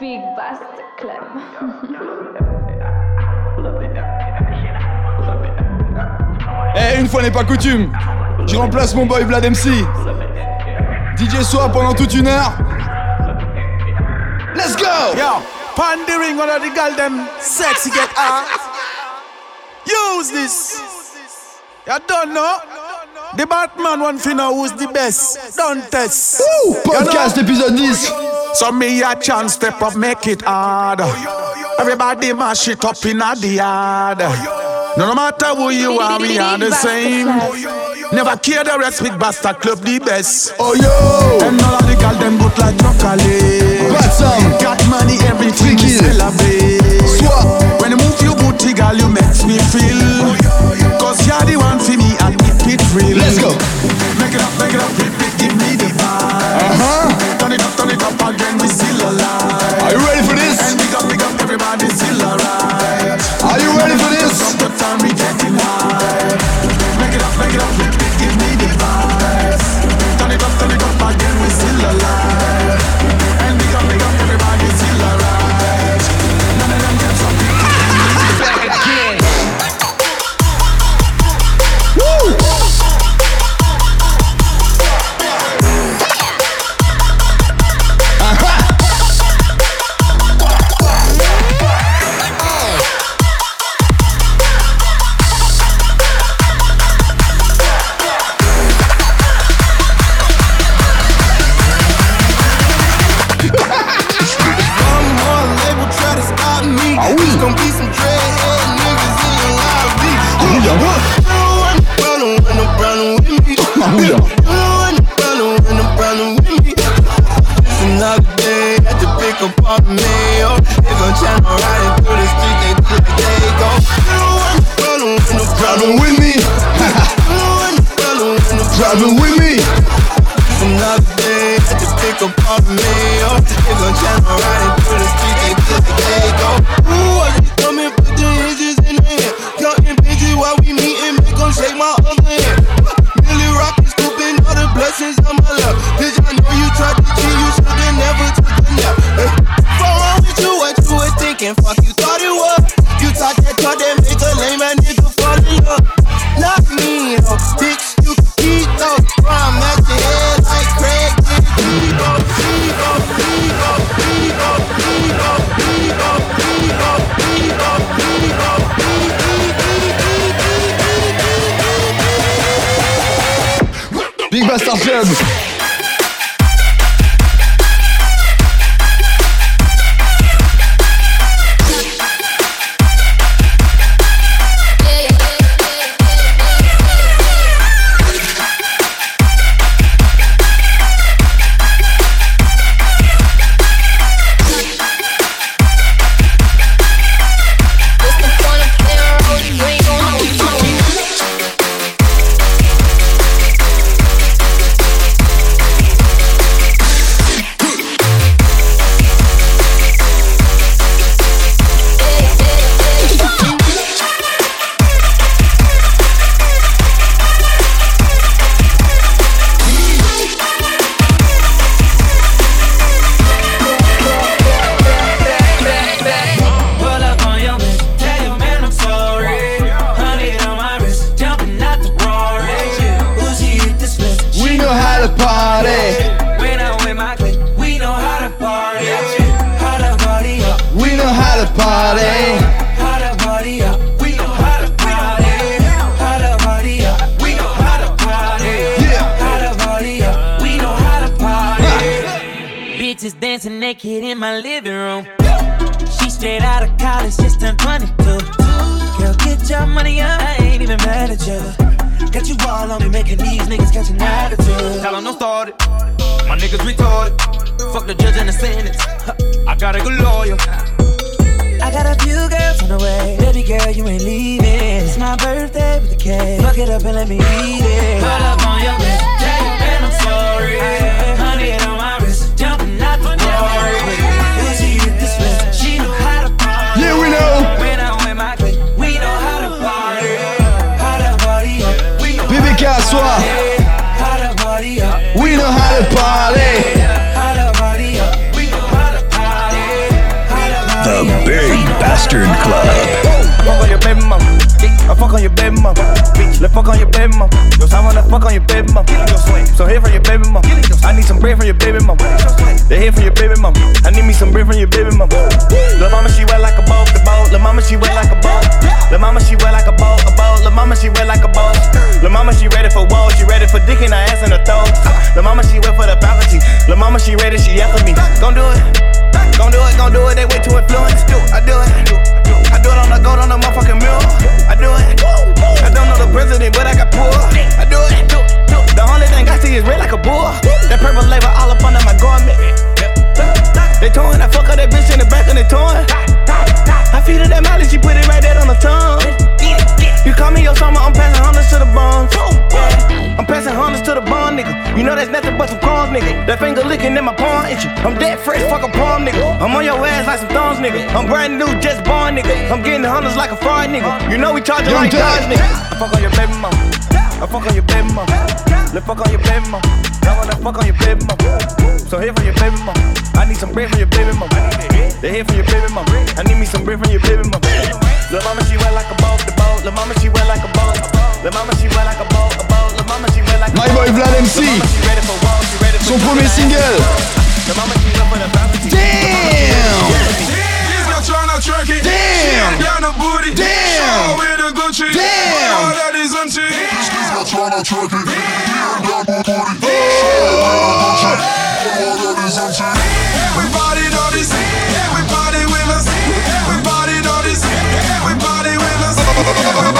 Big Bass Club. Eh, une fois n'est pas coutume, je remplace mon boy Vlad MC. DJ Soa pendant toute une heure. Let's go! Yo, pandering on the girl them sexy get out. Use this. You don't know? The Batman one fi know who's the best. Don't test. Podcast épisode 10. So me a chance step up, make it hard. Everybody mash it up in the yard. No matter who you are, we are the same. Never care the rest, big bastard club the best. Oh yo! And all of the girl them good like broccoli. Got some. Got money, everything Freaky. is celebrate. Swap. When you move your booty, girl, you makes me feel. Oh, Cause you're the one for me, and keep it real. Let's go. Make it up, make it up, repeat, street. They do the day go. Driving with me! Driving with me! Another day at the pick up on me. Oh, they gon' channel riding through the street. They do the day go. Ooh, I just come and put the hinges in the hand. Counting bitches while we meeting. Make 'em shake my other hand. Millie rockin' scooping all the blessings on my lap. Bitch, I know you tried to cheat. You should've never took a nap. Hey, what's with you? What you were thinking? Fuck tá vendo? Like a boat, a boat. Lil' mama, she wet like a boat. Lil' mama, she ready for war. She ready for dick in her ass and her throat. La mama, she wet for the faculty. La mama, she ready, she after me. Gon' do it. Gon' do it, gon' do it. They way too influenced. I do it. I do it on the gold on the motherfucking mirror. I do it. I don't know the president, but I got poor. I do it. The only thing I see is red like a bull. That purple label all up under my garment. They towing, I fuck up that bitch in the back and they towing. I feed her that mileage, she put it right there on the tongue. You call me your summer, I'm passing hundreds to the bones. I'm passing hundreds to the bone, nigga. You know that's nothing but some crumbs, nigga. That finger licking in my palm itching. I'm dead fresh, fuck a palm, nigga. I'm on your ass like some thorns, nigga. I'm brand new, just born, nigga. I'm getting hundreds like a fraud, nigga. You know we charging like guys, nigga. I fuck on your baby mama. I fuck on your baby mama. Let's fuck on your baby mama. I wanna fuck on your baby mama. So here for your baby mama. I need some bread from your baby mama. They here for your baby mama. I need me some bread from your baby mama. Lil' mama, she wet like a boat, the boat. Mama, she wet like a boat. Mama, she wet like a boat, a boat. Mama, she wet like a My boat. boy Vlad MC. Lil' mama, she ready for war, she ready for Son premier single. Lil' mama, she wet for the. Damn! This girl tryna twerk it. Damn. She got no booty. Damn. Show with a Gucci. Damn. All that is uncheap. This girl tryna twerk it. Everybody know this. Everybody with us. Everybody know this. Everybody with us.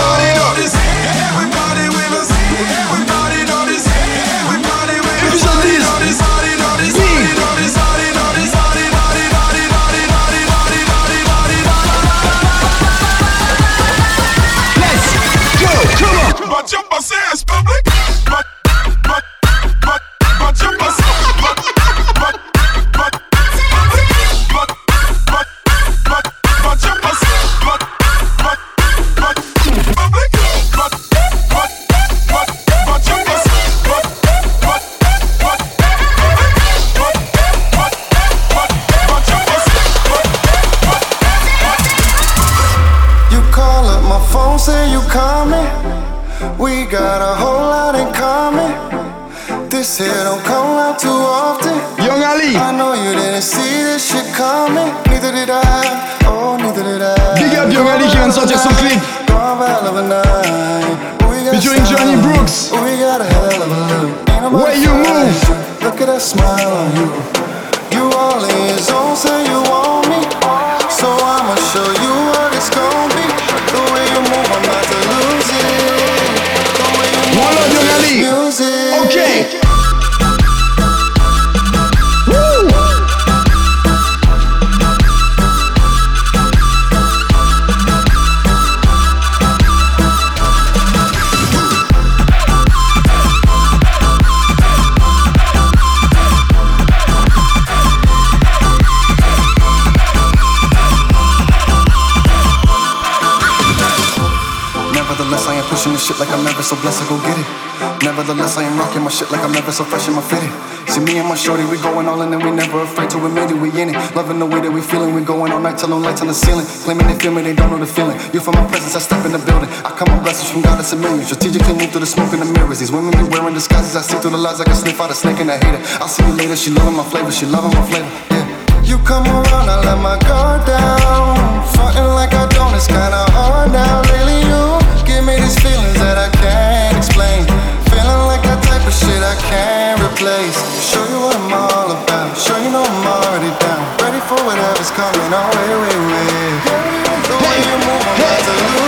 Wearing disguises. I see through the lies like a sniff out a snake and a hater. I'll see you later. She loving my flavor, she loving my flavor. Yeah. You come around, I let my guard down. Frontin' like I don't, it's kinda hard now. Lately, you give me these feelings that I can't explain. Feeling like that type of shit I can't replace. Show you what I'm all about. Show you know I'm already down. Ready for whatever's coming oh, our way, way, way. The way you move, I'm about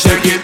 Shake it,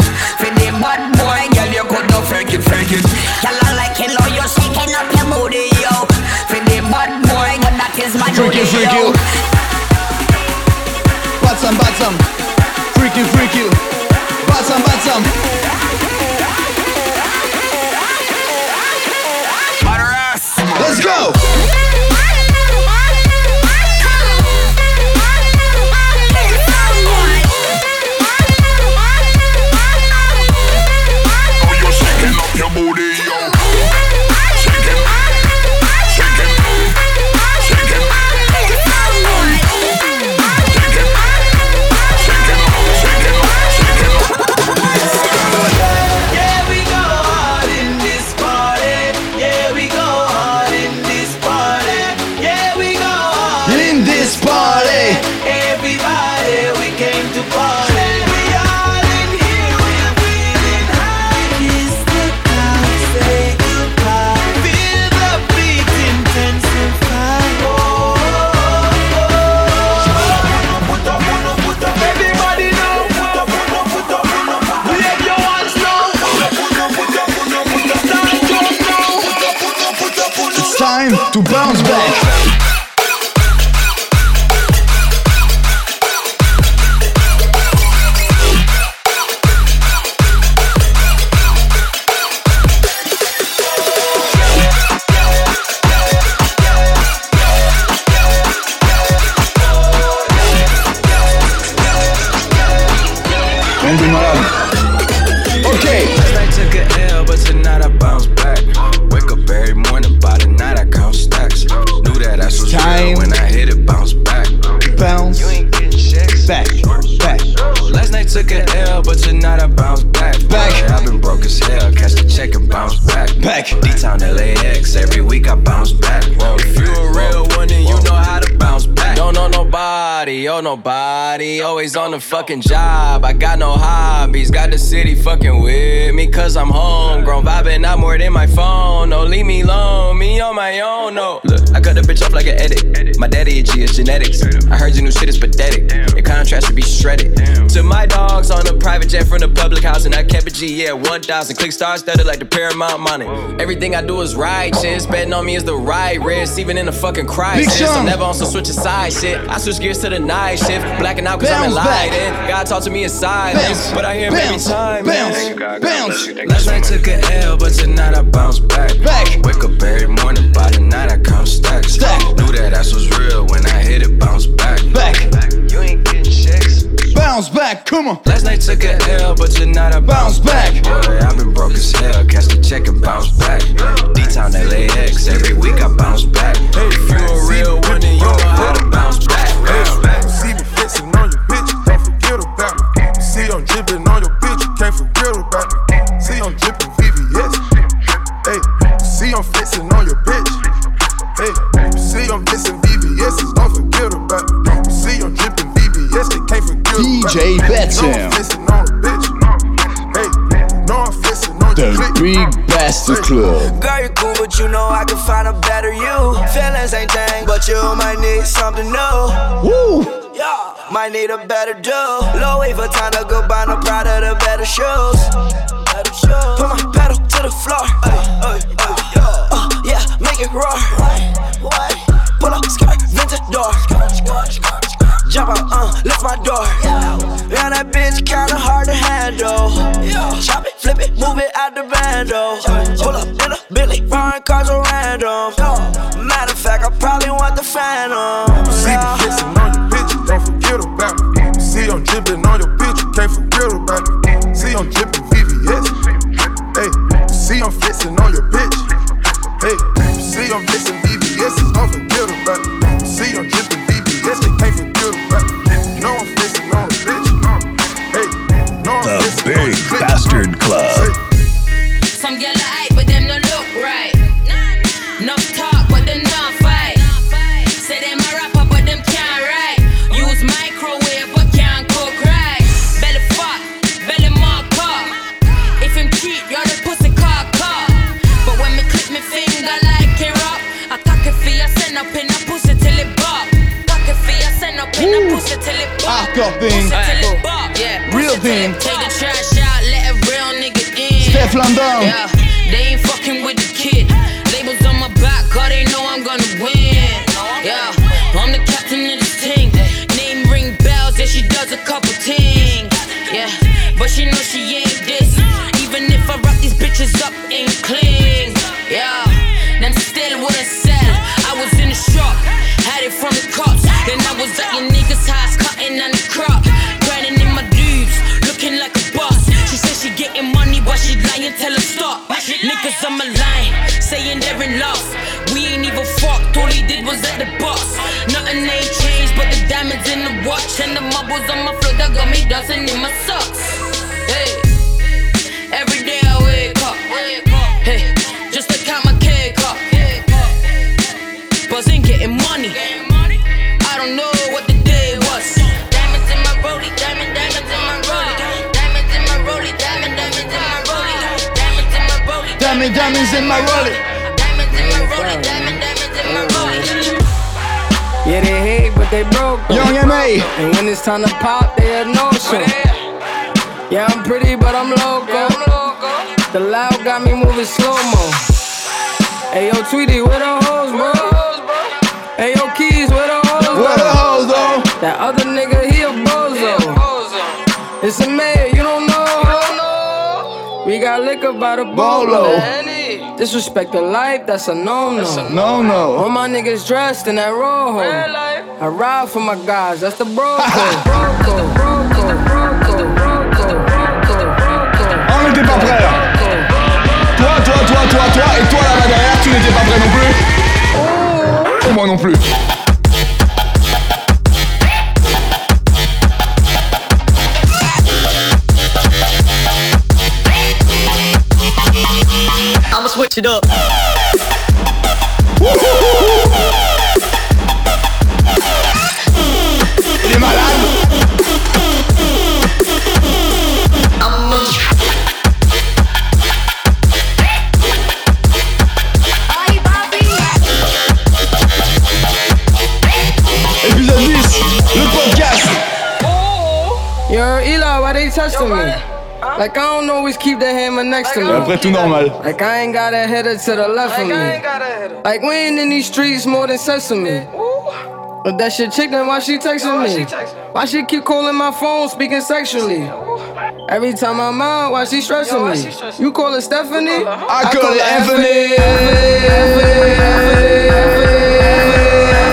Always on the fucking job. I got no hobbies, got the city fucking with me, cause I'm home. homegrown. Vibing out more than my phone. No, leave me alone, me on my own, no. Look, I cut the bitch off like an edit. My daddy a G is genetics. I heard your new shit is pathetic. Your contrast should be shredded. To my dogs on a private jet from the public house, and I kept a G, yeah, 1,000. Click stars studded like the Paramount money. Everything I do is righteous. Betting on me is the right risk, even in a fucking crisis. I'm never on some switch side shit. I switch gears to the night shift. Blacking out cause I'm Bounce back. enlightened. God talk to me in silence, but I hear him every Bounce. time. Bounce. man. Bounce. Last night took a L, but tonight I bounce back. Back. Wake up every morning, by the night I count stacks. Stack. Knew that ass was real when I hit it, bounce back. Back. You ain't getting checks. Bounce back. Come on. Last night took a L, but tonight I Bounce bounce back. back. Boy, I've been broke as hell, catch the check and bounce back. D-Town LAX, every week I bounce back. Hey, If you a real one, then you know how to bounce back. Bounce back. Your The clique. Big Bastard Club. Girl, you cool, but you know I can find a better you. Feelings ain't thing, but you might need something new. Woo. Yeah, might need a better do. Low wave for time to go buy no Prada, the better shoes. Better shoes. Put my pedal to the floor. Ay, ay, ay, yeah. Uh, yeah, make it roar. Pull up, the skirt, vintage door. Jump out, uh, lift my door. Yeah, that bitch kinda hard to handle. Chop it, flip it, move it out the bando. Pull up in a Billy, foreign cars are random. Matter of fact, I probably want the Phantom. See me flexing on your bitch, don't forget about me. See I'm dripping on your bitch, can't forget about me. See I'm dripping they broke. though. Young M.A. And when it's time to pop, they had no show. Yeah, I'm pretty, but I'm loco. The loud got me moving slow mo. Hey, yo, Tweety, where the hoes, bro? Hey, yo, Keys, where the hoes? Where the hoes, though? That other nigga, he a bozo. It's a mayor, you don't know. We got liquor by the Bolo. Disrespect the life, that's a no-no. No, no. All my niggas dressed in that rojo. I ride for my guys, that's the bro On n'était pas prêt là. Toi, toi, toi, toi, toi et toi là-bas derrière, tu n'étais pas prêt non plus. Et moi non plus. I'ma switch it up. Like I don't always keep the hammer next to me. Après tout normal. Like I ain't got a header to the left of me. Like we ain't in these streets more than sesame. But that shit chicken, why she texting me? Why she keep calling my phone, speaking sexually? Every time I'm out, why she stressing me? You call her Stephanie? I call it Oh,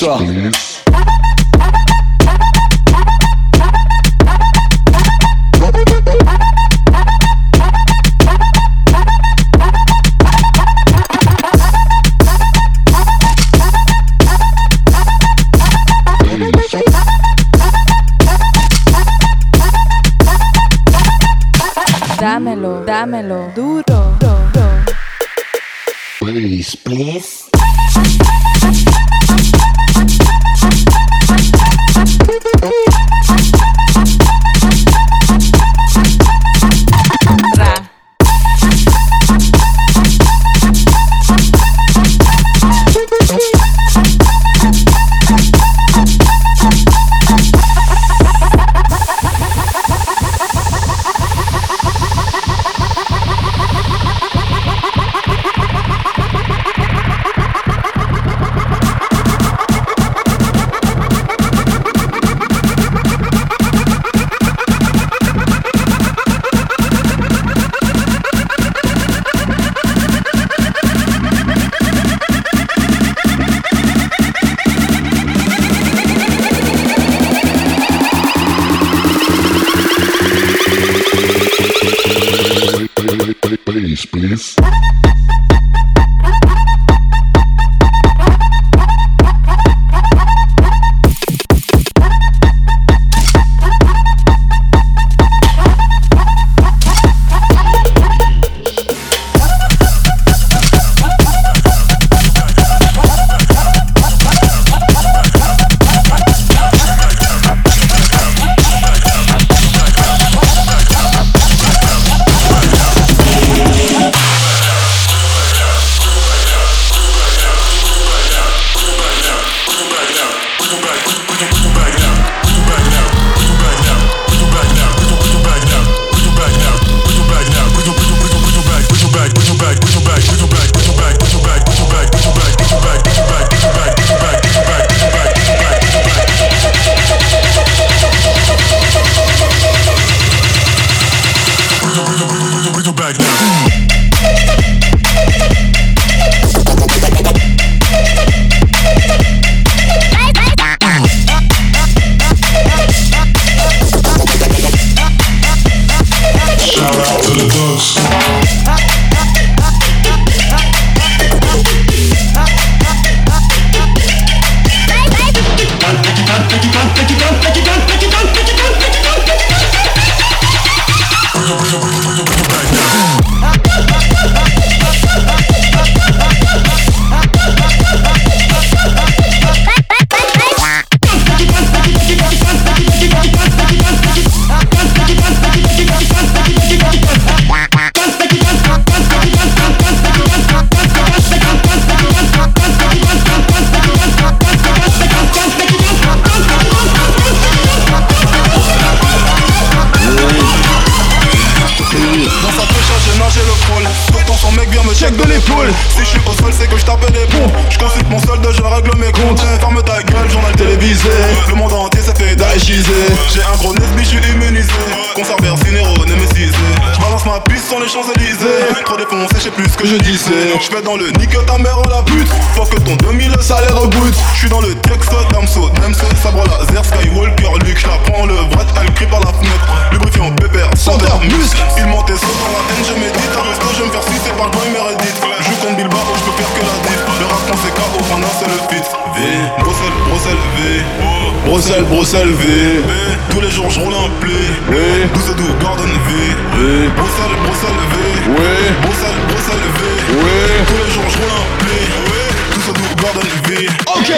是啊。Je que je. Je fais dans le nique ta mère la pute. Faut que ton 2000 salaire reboot. Je suis dans le texte d'Amso, Nemso, sabre laser, Skywalker, Luke. Je la prends le vrai, elle crie par la fenêtre. Lubrifiant pépère, senteur, muscle. Il montait saut dans la haine, je médite. À resto, je me faire sucer par le boy Meredith. Je joue contre Bilbao, je peux faire que la diff. Le rap, quand c'est KO, pendant c'est le fit. V, Bruxelles, Bruxelles, V. Bruxelles, Bruxelles, V. Tous les jours, je roule un play. V. 12 doux, Gordon V. Bruxelles, Bruxelles, V. Bruxelles, Bruxelles, V. Ouais, les je un ouais, tout ça nous. Ok!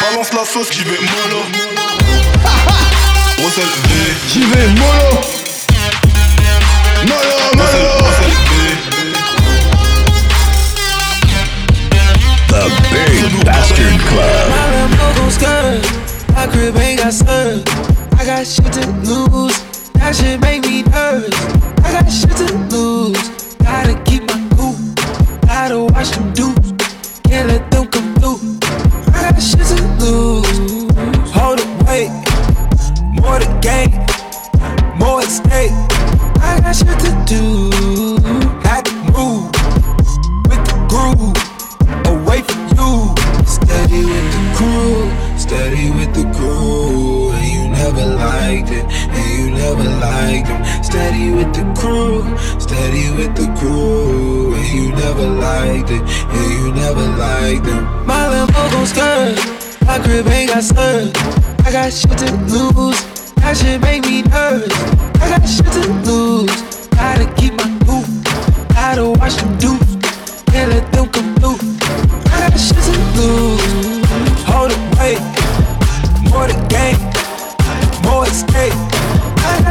Balance la sauce, j'y vais mollo. Brossel V. J'y vais mollo. Richard Club. My Lambo good. my crib ain't got served. I got shit to lose, that shit make me nervous. I got shit to lose, gotta keep my cool, gotta watch them dudes, can't let them come through. I got shit to lose, hold it, wait, more to gain, more at stake. I got shit to do. Never liked them. Steady with the crew, steady with the crew, and you never liked it, and you never liked them. My Lambo gon' skirt, my crib ain't got skirt. I got shit to lose, that shit make me nervous. I got shit to lose, gotta keep my cool, gotta watch them do, can't let them come through. I got shit to lose, hold it, wait, more the game,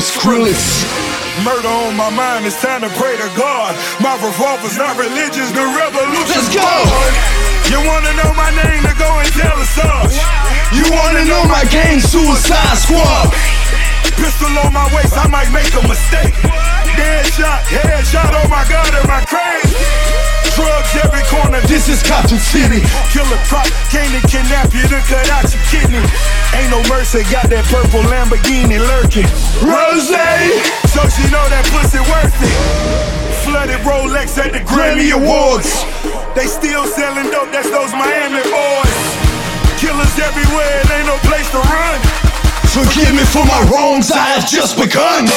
Skrillex. Murder on my mind, it's time to pray to God. My revolver's not religious, the revolution's Let's go. born. You wanna know my name to go and tell us all. You wanna know my game, Suicide Squad? Pistol on my waist, I might make a mistake. Dead shot, head shot, oh my god, am I crazy? Drugs every corner, This is Compton City. Killer prop, came to kidnap you to cut out. Ain't no mercy, got that purple Lamborghini lurking. Rose. So she know that pussy worth it. Flooded Rolex at the Grammy Awards. They still selling dope, that's those Miami boys. Killers everywhere, it ain't no place to run. Forgive me for my wrongs, I have just begun.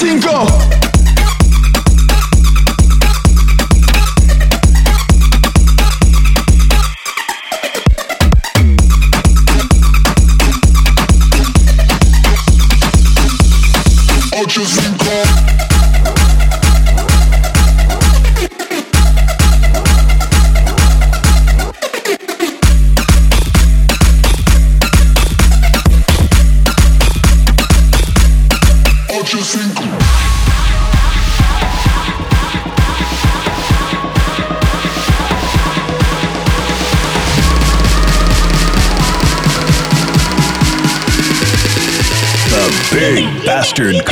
Single. Big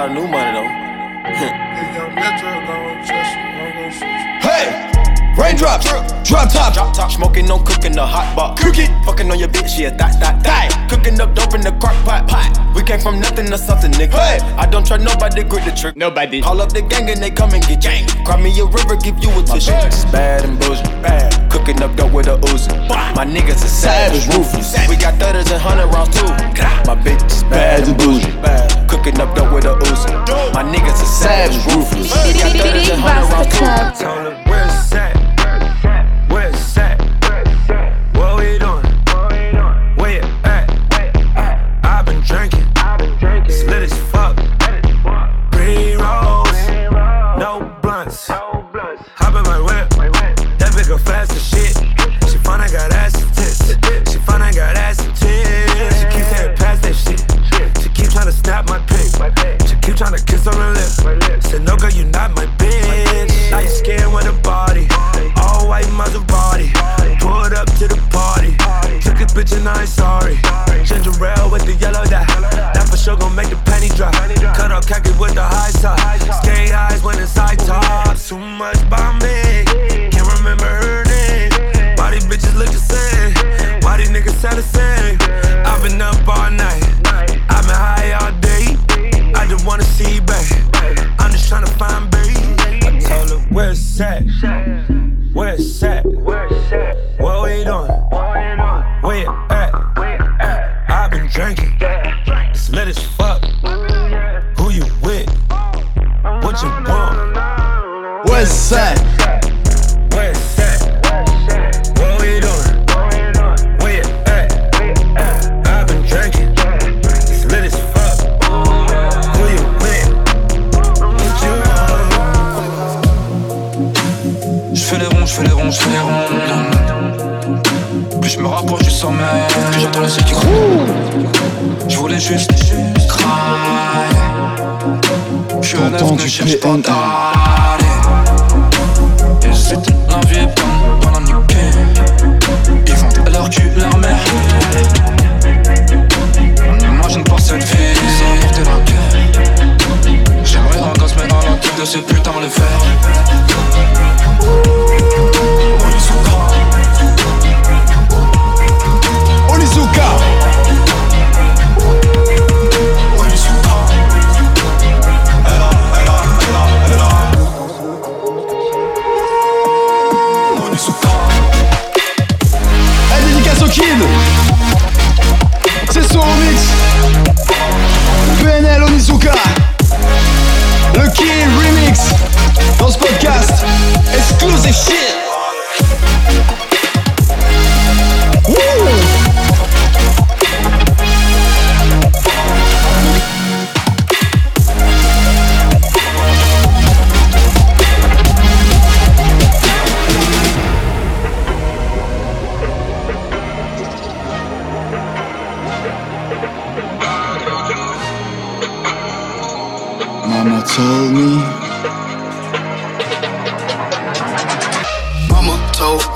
lot of new money though. Hey! Raindrops, drop top, drop top, smoking, no cooking the hot pot. Cook it, fucking on your bitch, yeah, that, that, that. Cooking up dope in the crock pot, pot. We came from nothing to something, nigga. Hey. I don't trust nobody, grip the trick. Nobody. Call up the gang and they come and get gang. Cry me a river, give you a tissue. It's bad and bullshit, bad. Cooking up dope with a Uzi. My niggas are savage, ruthless. We got thudders and hundred rounds too. My bitch is bad and bougie, bad. Cooking up dope with a Uzi. My niggas are savage, ruthless. We got thudders and hundred rounds too. Told her where it's West side. Where it's at? What we doing? Where you at? I've been drinking. It's lit as fuck. Who you with? What you want? Je fais les ronds, je fais les ronds, les ronds. Plus je me rapproche du plus j'entends la musique qui voulais juste cry. Je suis un neuf, ne cherche pas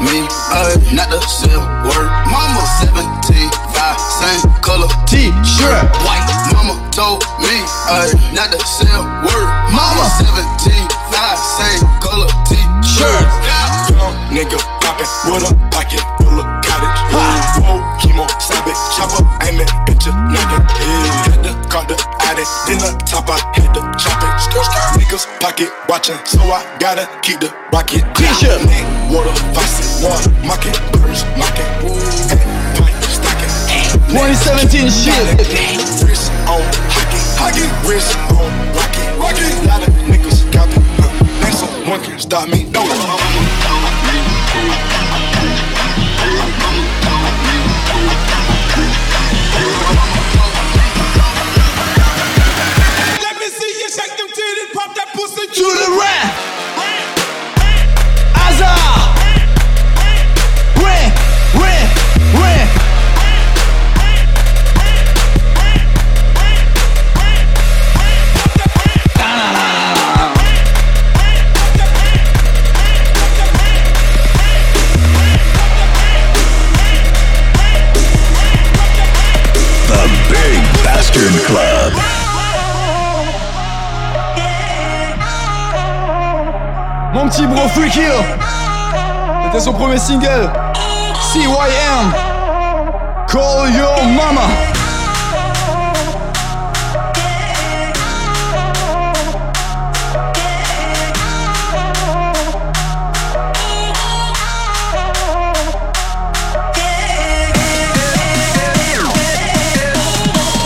me not to sell word. Mama 17, five, same color T-shirt. white. Mama told me uh, not to sell word. Mama 17, five, same color t-shirt. Young nigga poppin' with a pocket full of cottage. Whoa, chemo, savage, chopper, aim it, bitch, nigga. Yeah. Had to call the addict, then the top, I had pocket watching, so I gotta keep the rocket. T-shirt. Neck, water, faucet, water, market, birds, stocking. 2017 shit. Wrist on hockey, hockey, wrist on rocket, rocket. Lot of niggas got me, huh? Ain't someone can stop me, no. To the right. mon petit bro Free Kill. C'était son premier single. CYM. Call your mama.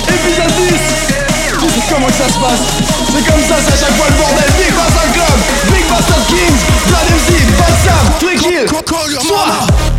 Épisode 10 comment ça se passe c'est comme ça, c'est à chaque fois le bordel. Big Bastard Club, Big Bastard Kings, Vlad MC, Bad Sam, Trick Soir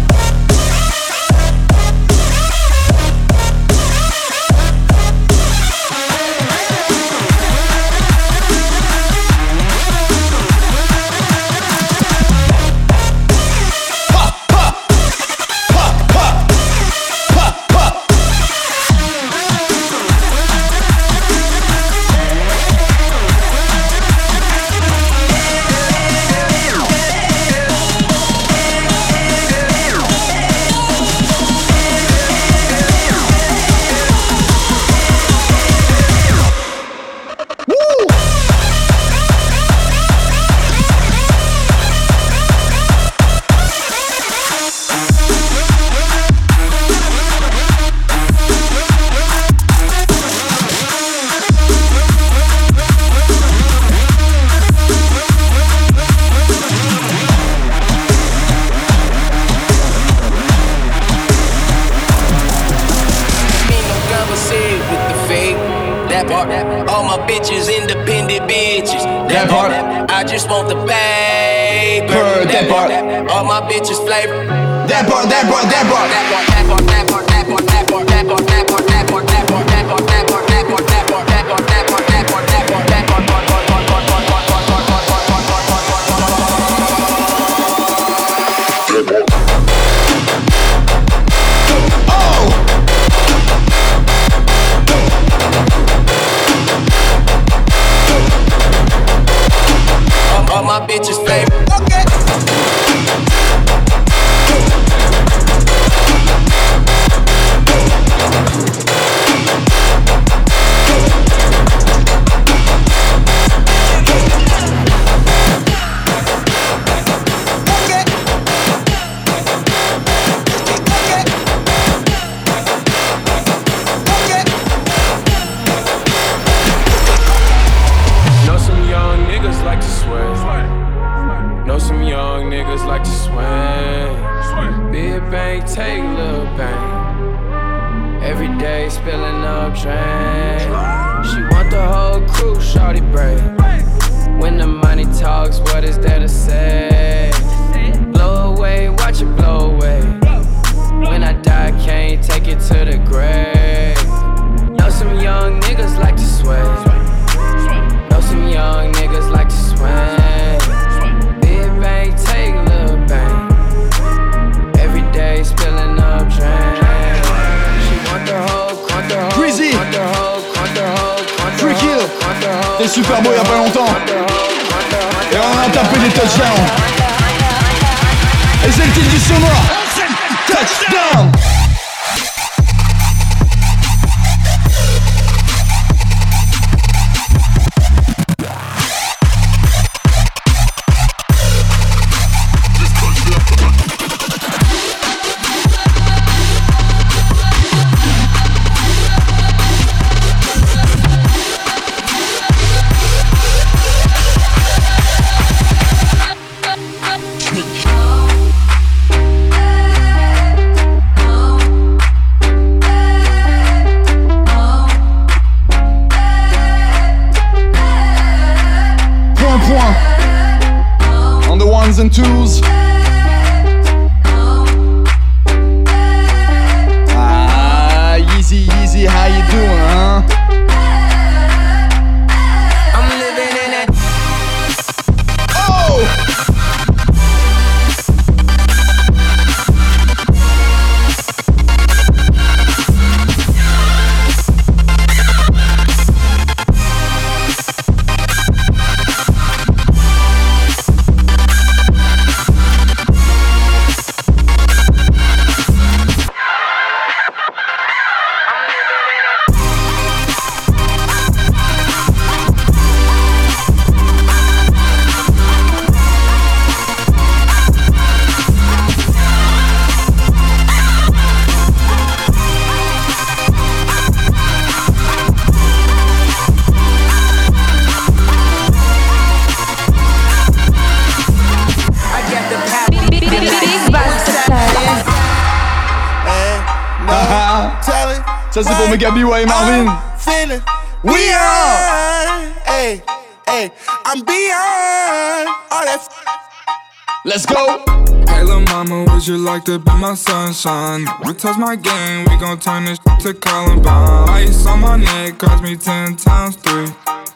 touch my game, we gon' turn this to Columbine. Ice on my neck cost me 10 times 3.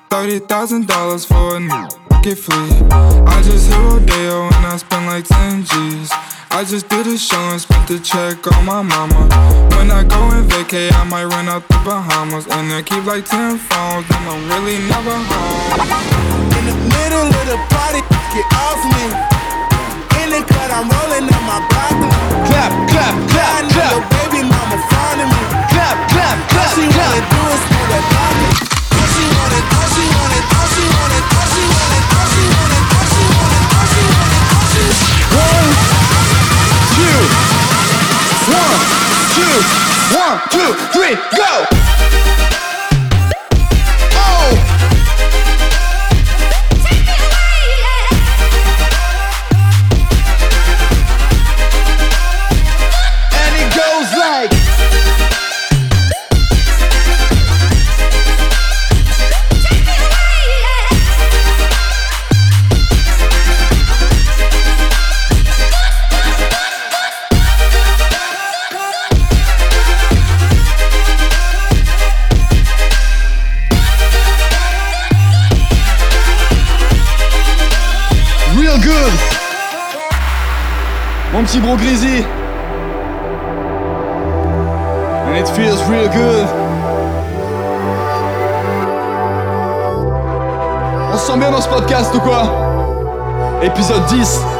$30,000 for a new get free. I just hit Rodeo and I spent like 10 G's. I just did a show and spent the check on my mama. When I go and vacay, I might run out the Bahamas. And then keep like 10 phones, and I'm really never home. In the middle of the party, get off me. In the cut, I'm rolling up my broccoli. Clap, clap, clap, I clap. your baby mama fond me. Clap, clap, All she clap. wanna do is smoke that broccoli. All she wanted, all she wanted, all she wanted, all she wanted, all she wanted, all she wanted, all she wanted, all she wanted. One, two, one, two, three, go! Mon petit bro Grizzly! And it feels real good! On se sent bien dans ce podcast ou quoi? Épisode 10.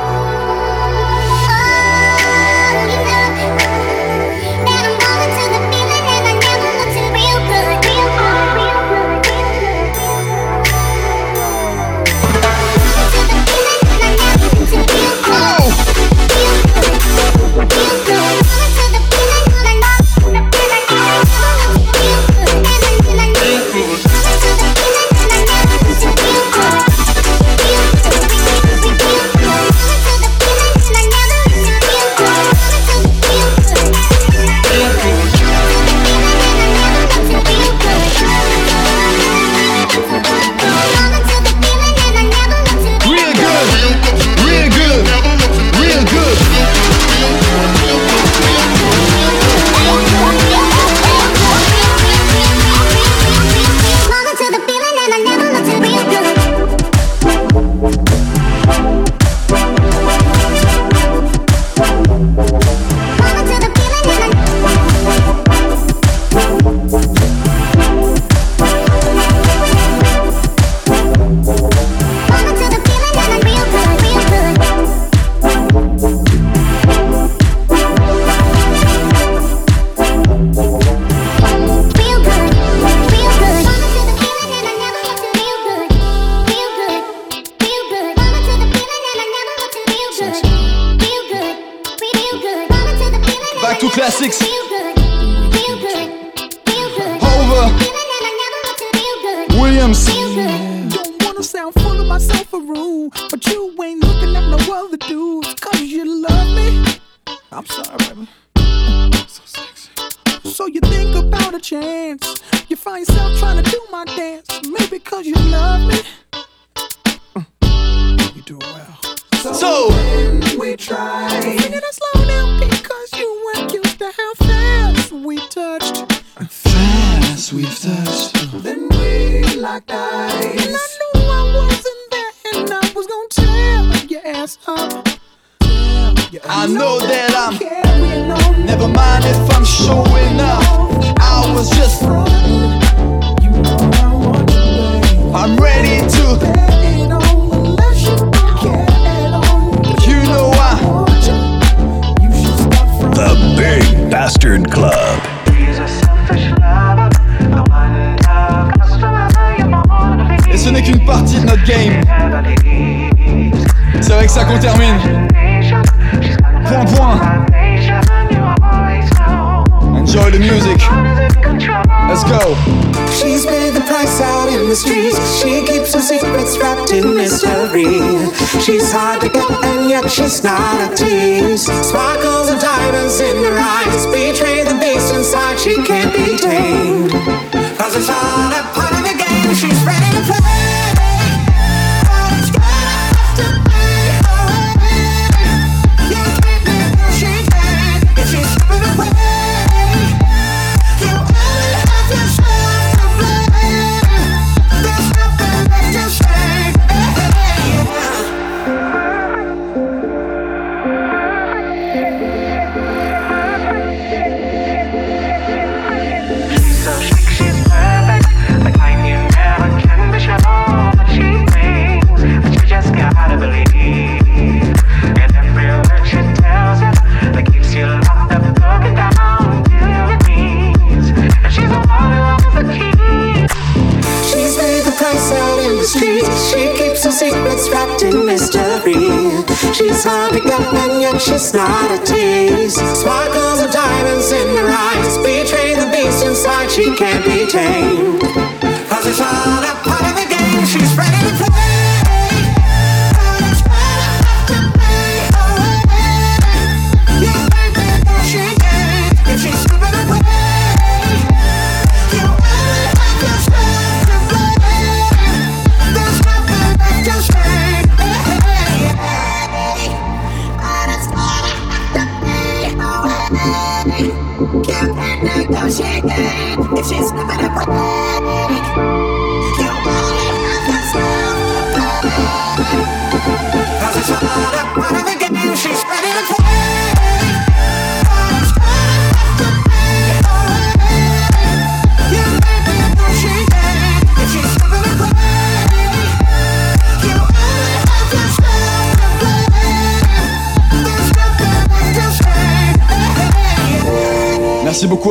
Love me. Mm. You do well. So, when we try. Figure to slow down because you weren't used to how fast we touched. Fast we've touched. Then we locked eyes. And I knew I wasn't there, and I was gonna tear your ass up. I know that I'm Never mind if I'm showing up I was just I'm ready to. Big Bastard Club. Et ce n'est qu'une partie de notre game. C'est avec ça qu'on termine. Point point Enjoy the music. Let's go. She's paid the price out in the streets. She keeps her secrets wrapped in mystery. She's hard to get, and yet she's not a tease. Sparkles of diamonds in her eyes betray the beast inside. She can't be tamed. Cause it's all a part of the game. She's ready to play.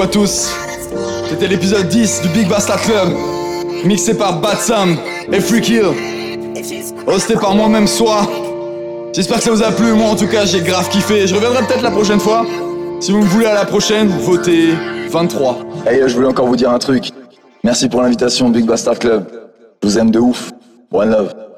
Tous. C'était l'épisode 10 du Big Bastard Club, mixé par Bad Sam et Free Kill, hosté par moi-même Soi. J'espère que ça vous a plu, moi en tout cas j'ai grave kiffé. Je reviendrai peut-être la prochaine fois. Si vous me voulez à la prochaine, votez 23. Hey, je voulais encore vous dire un truc. Merci pour l'invitation Big Bastard Club. Je vous aime de ouf. One love.